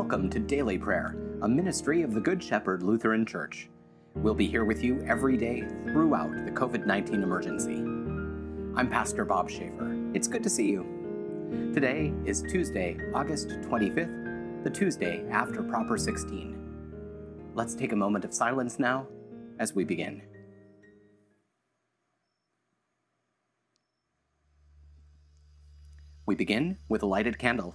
welcome to Daily Prayer, a ministry of the Good Shepherd Lutheran Church. We'll be here with you every day throughout the COVID 19 emergency. I'm Pastor Bob Schaefer. It's good to see you. Today is Tuesday, August 25th, the Tuesday after Proper 16. Let's take a moment of silence now as we begin. We begin with a lighted candle.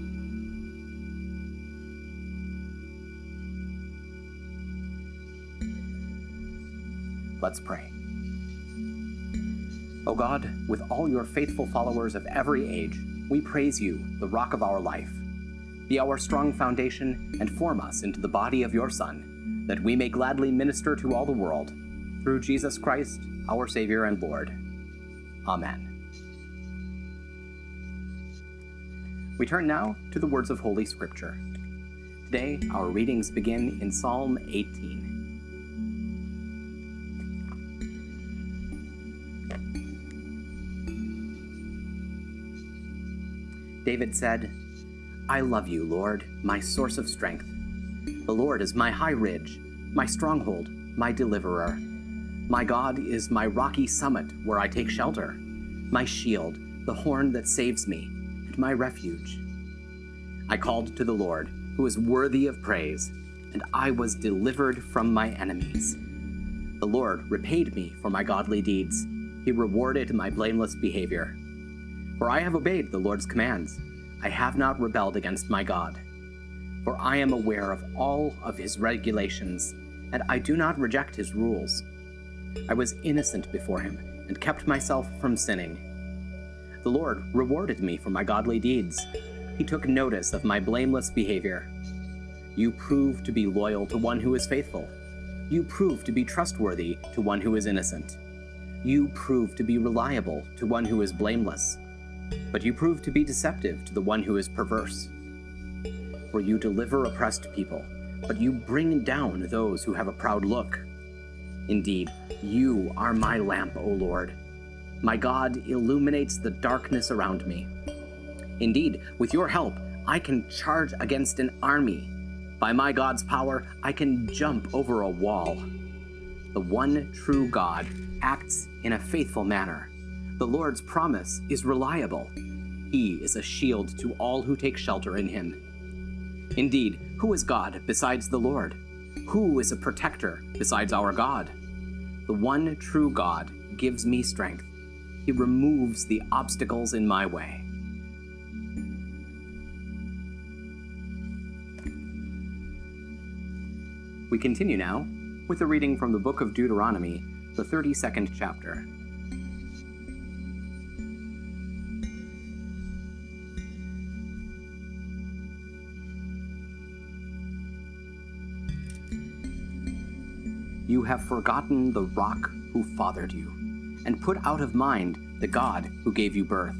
Let's pray. O God, with all your faithful followers of every age, we praise you, the rock of our life. Be our strong foundation and form us into the body of your Son, that we may gladly minister to all the world, through Jesus Christ, our Savior and Lord. Amen. We turn now to the words of Holy Scripture. Today, our readings begin in Psalm 18. David said, I love you, Lord, my source of strength. The Lord is my high ridge, my stronghold, my deliverer. My God is my rocky summit where I take shelter, my shield, the horn that saves me, and my refuge. I called to the Lord, who is worthy of praise, and I was delivered from my enemies. The Lord repaid me for my godly deeds. He rewarded my blameless behavior. For I have obeyed the Lord's commands. I have not rebelled against my God. For I am aware of all of his regulations, and I do not reject his rules. I was innocent before him, and kept myself from sinning. The Lord rewarded me for my godly deeds. He took notice of my blameless behavior. You prove to be loyal to one who is faithful. You prove to be trustworthy to one who is innocent. You prove to be reliable to one who is blameless but you prove to be deceptive to the one who is perverse. For you deliver oppressed people, but you bring down those who have a proud look. Indeed, you are my lamp, O Lord. My God illuminates the darkness around me. Indeed, with your help, I can charge against an army. By my God's power, I can jump over a wall. The one true God acts in a faithful manner the Lord's promise is reliable. He is a shield to all who take shelter in him. Indeed, who is God besides the Lord? Who is a protector besides our God? The one true God gives me strength. He removes the obstacles in my way. We continue now with a reading from the book of Deuteronomy, the 32nd chapter. You have forgotten the rock who fathered you, and put out of mind the God who gave you birth.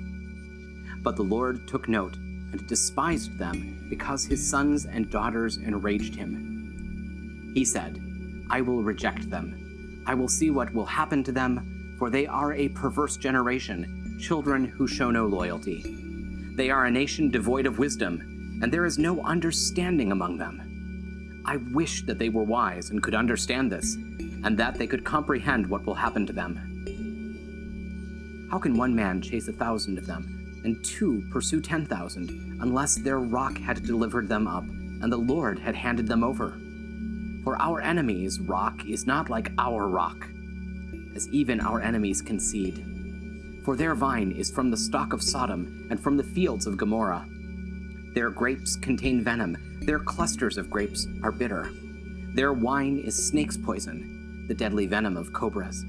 But the Lord took note and despised them because his sons and daughters enraged him. He said, I will reject them. I will see what will happen to them, for they are a perverse generation, children who show no loyalty. They are a nation devoid of wisdom, and there is no understanding among them. I wish that they were wise and could understand this, and that they could comprehend what will happen to them. How can one man chase a thousand of them, and two pursue ten thousand, unless their rock had delivered them up, and the Lord had handed them over? For our enemy's rock is not like our rock, as even our enemies concede. For their vine is from the stock of Sodom, and from the fields of Gomorrah. Their grapes contain venom, their clusters of grapes are bitter. Their wine is snake's poison, the deadly venom of cobras.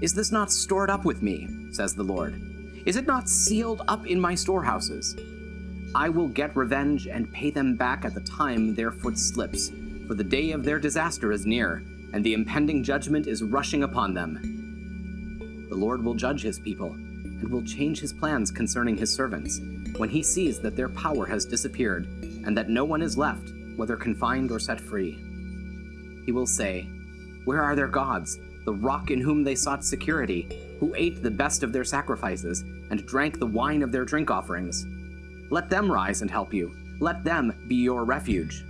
Is this not stored up with me, says the Lord? Is it not sealed up in my storehouses? I will get revenge and pay them back at the time their foot slips, for the day of their disaster is near, and the impending judgment is rushing upon them. The Lord will judge his people and will change his plans concerning his servants when he sees that their power has disappeared and that no one is left, whether confined or set free. He will say, Where are their gods, the rock in whom they sought security, who ate the best of their sacrifices and drank the wine of their drink offerings? Let them rise and help you. Let them be your refuge.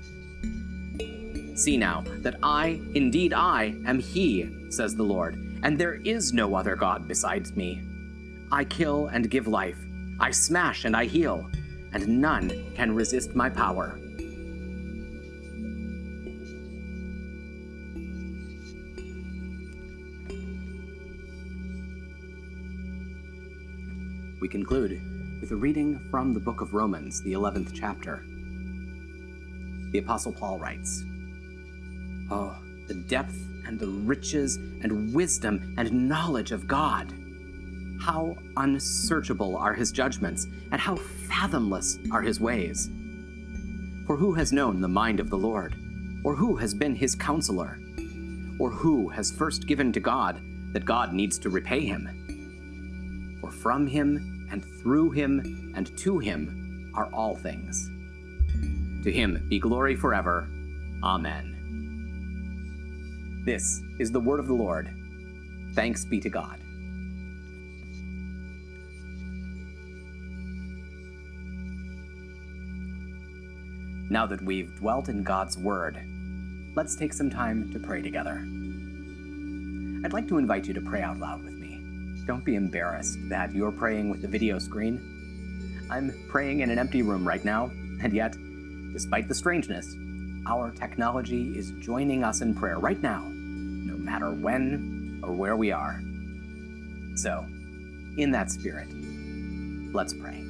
See now that I, indeed I, am He, says the Lord, and there is no other God besides me. I kill and give life, I smash and I heal, and none can resist my power. We conclude with a reading from the book of Romans, the 11th chapter. The Apostle Paul writes Oh, the depth and the riches and wisdom and knowledge of God! How unsearchable are his judgments, and how fathomless are his ways! For who has known the mind of the Lord? Or who has been his counselor? Or who has first given to God that God needs to repay him? For from him, and through him, and to him are all things. To him be glory forever. Amen. This is the word of the Lord. Thanks be to God. Now that we've dwelt in God's Word, let's take some time to pray together. I'd like to invite you to pray out loud with me. Don't be embarrassed that you're praying with the video screen. I'm praying in an empty room right now, and yet, despite the strangeness, our technology is joining us in prayer right now, no matter when or where we are. So, in that spirit, let's pray.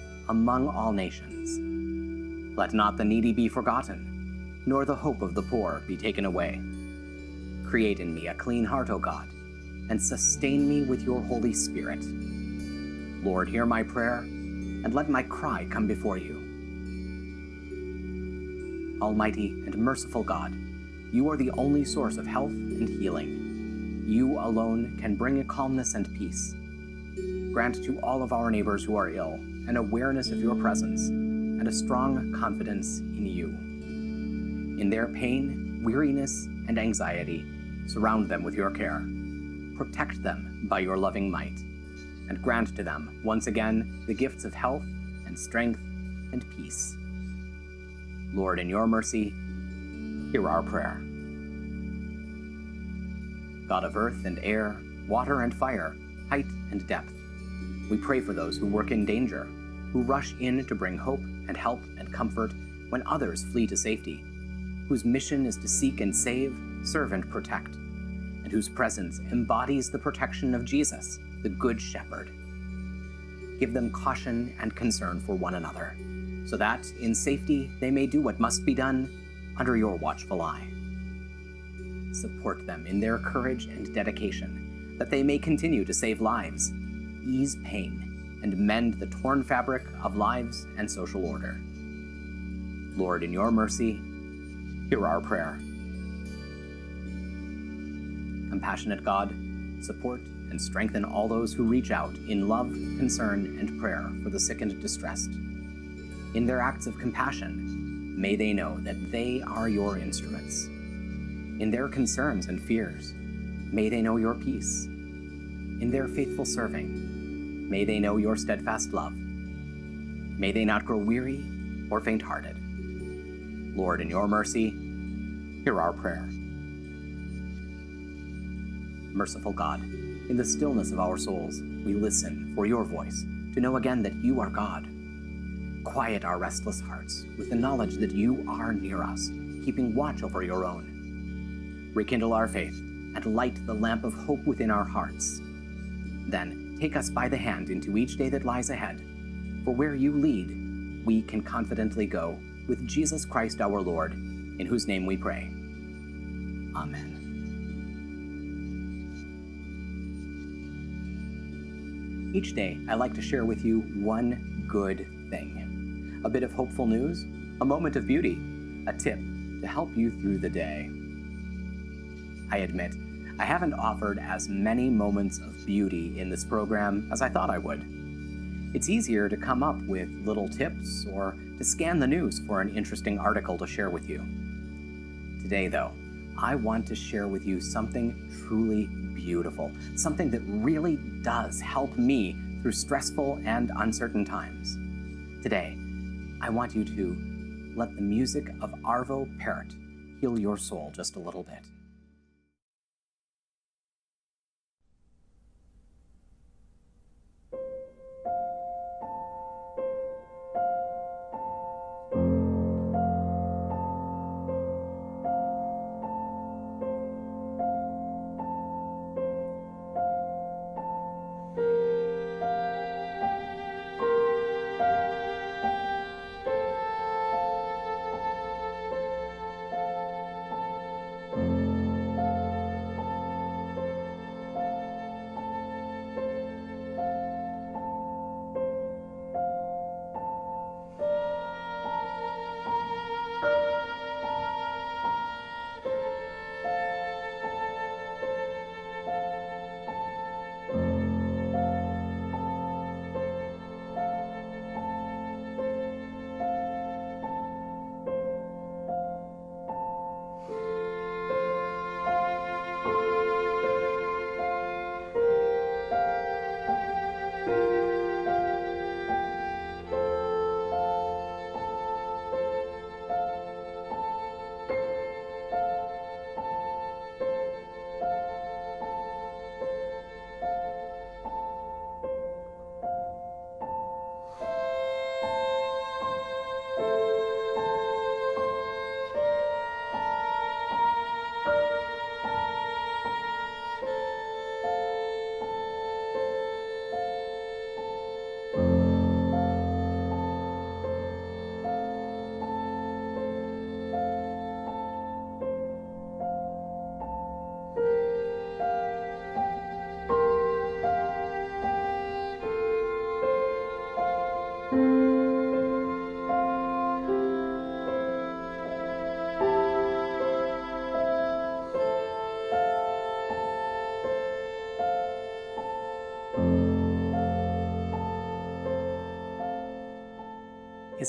among all nations. Let not the needy be forgotten, nor the hope of the poor be taken away. Create in me a clean heart, O God, and sustain me with your Holy Spirit. Lord, hear my prayer, and let my cry come before you. Almighty and merciful God, you are the only source of health and healing. You alone can bring a calmness and peace. Grant to all of our neighbors who are ill an awareness of your presence, and a strong confidence in you. In their pain, weariness, and anxiety, surround them with your care. Protect them by your loving might, and grant to them, once again, the gifts of health and strength and peace. Lord, in your mercy, hear our prayer. God of earth and air, water and fire, height and depth. We pray for those who work in danger, who rush in to bring hope and help and comfort when others flee to safety, whose mission is to seek and save, serve and protect, and whose presence embodies the protection of Jesus, the Good Shepherd. Give them caution and concern for one another, so that, in safety, they may do what must be done under your watchful eye. Support them in their courage and dedication, that they may continue to save lives, ease pain, and mend the torn fabric of lives and social order. Lord, in your mercy, hear our prayer. Compassionate God, support and strengthen all those who reach out in love, concern, and prayer for the sick and distressed. In their acts of compassion, may they know that they are your instruments. In their concerns and fears, may they know your peace. In their faithful serving, may they know your steadfast love. May they not grow weary or faint hearted. Lord, in your mercy, hear our prayer. Merciful God, in the stillness of our souls, we listen for your voice to know again that you are God. Quiet our restless hearts with the knowledge that you are near us, keeping watch over your own. Rekindle our faith and light the lamp of hope within our hearts. Then take us by the hand into each day that lies ahead, for where you lead, we can confidently go with Jesus Christ our Lord, in whose name we pray. Amen. Each day, I like to share with you one good thing a bit of hopeful news, a moment of beauty, a tip to help you through the day. I admit, I haven't offered as many moments of beauty in this program as I thought I would. It's easier to come up with little tips or to scan the news for an interesting article to share with you. Today, though, I want to share with you something truly beautiful, something that really does help me through stressful and uncertain times. Today, I want you to let the music of Arvo Pärt heal your soul just a little bit.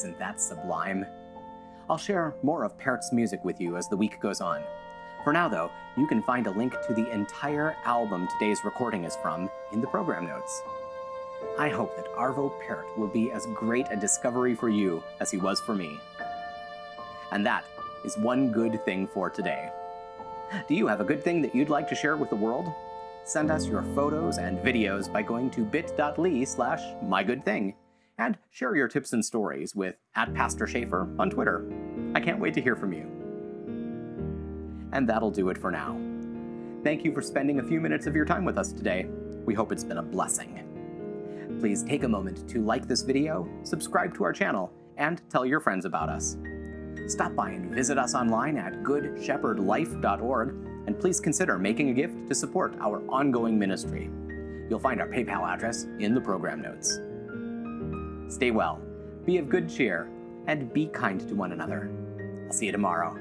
Isn't that sublime? I'll share more of Pärt's music with you as the week goes on. For now, though, you can find a link to the entire album today's recording is from in the program notes. I hope that Arvo Pärt will be as great a discovery for you as he was for me. And that is one good thing for today. Do you have a good thing that you'd like to share with the world? Send us your photos and videos by going to bit.ly slash mygoodthing and share your tips and stories with at Pastor Schaefer on Twitter. I can't wait to hear from you. And that'll do it for now. Thank you for spending a few minutes of your time with us today. We hope it's been a blessing. Please take a moment to like this video, subscribe to our channel, and tell your friends about us. Stop by and visit us online at goodshepherdlife.org, and please consider making a gift to support our ongoing ministry. You'll find our PayPal address in the program notes. Stay well, be of good cheer, and be kind to one another. I'll see you tomorrow.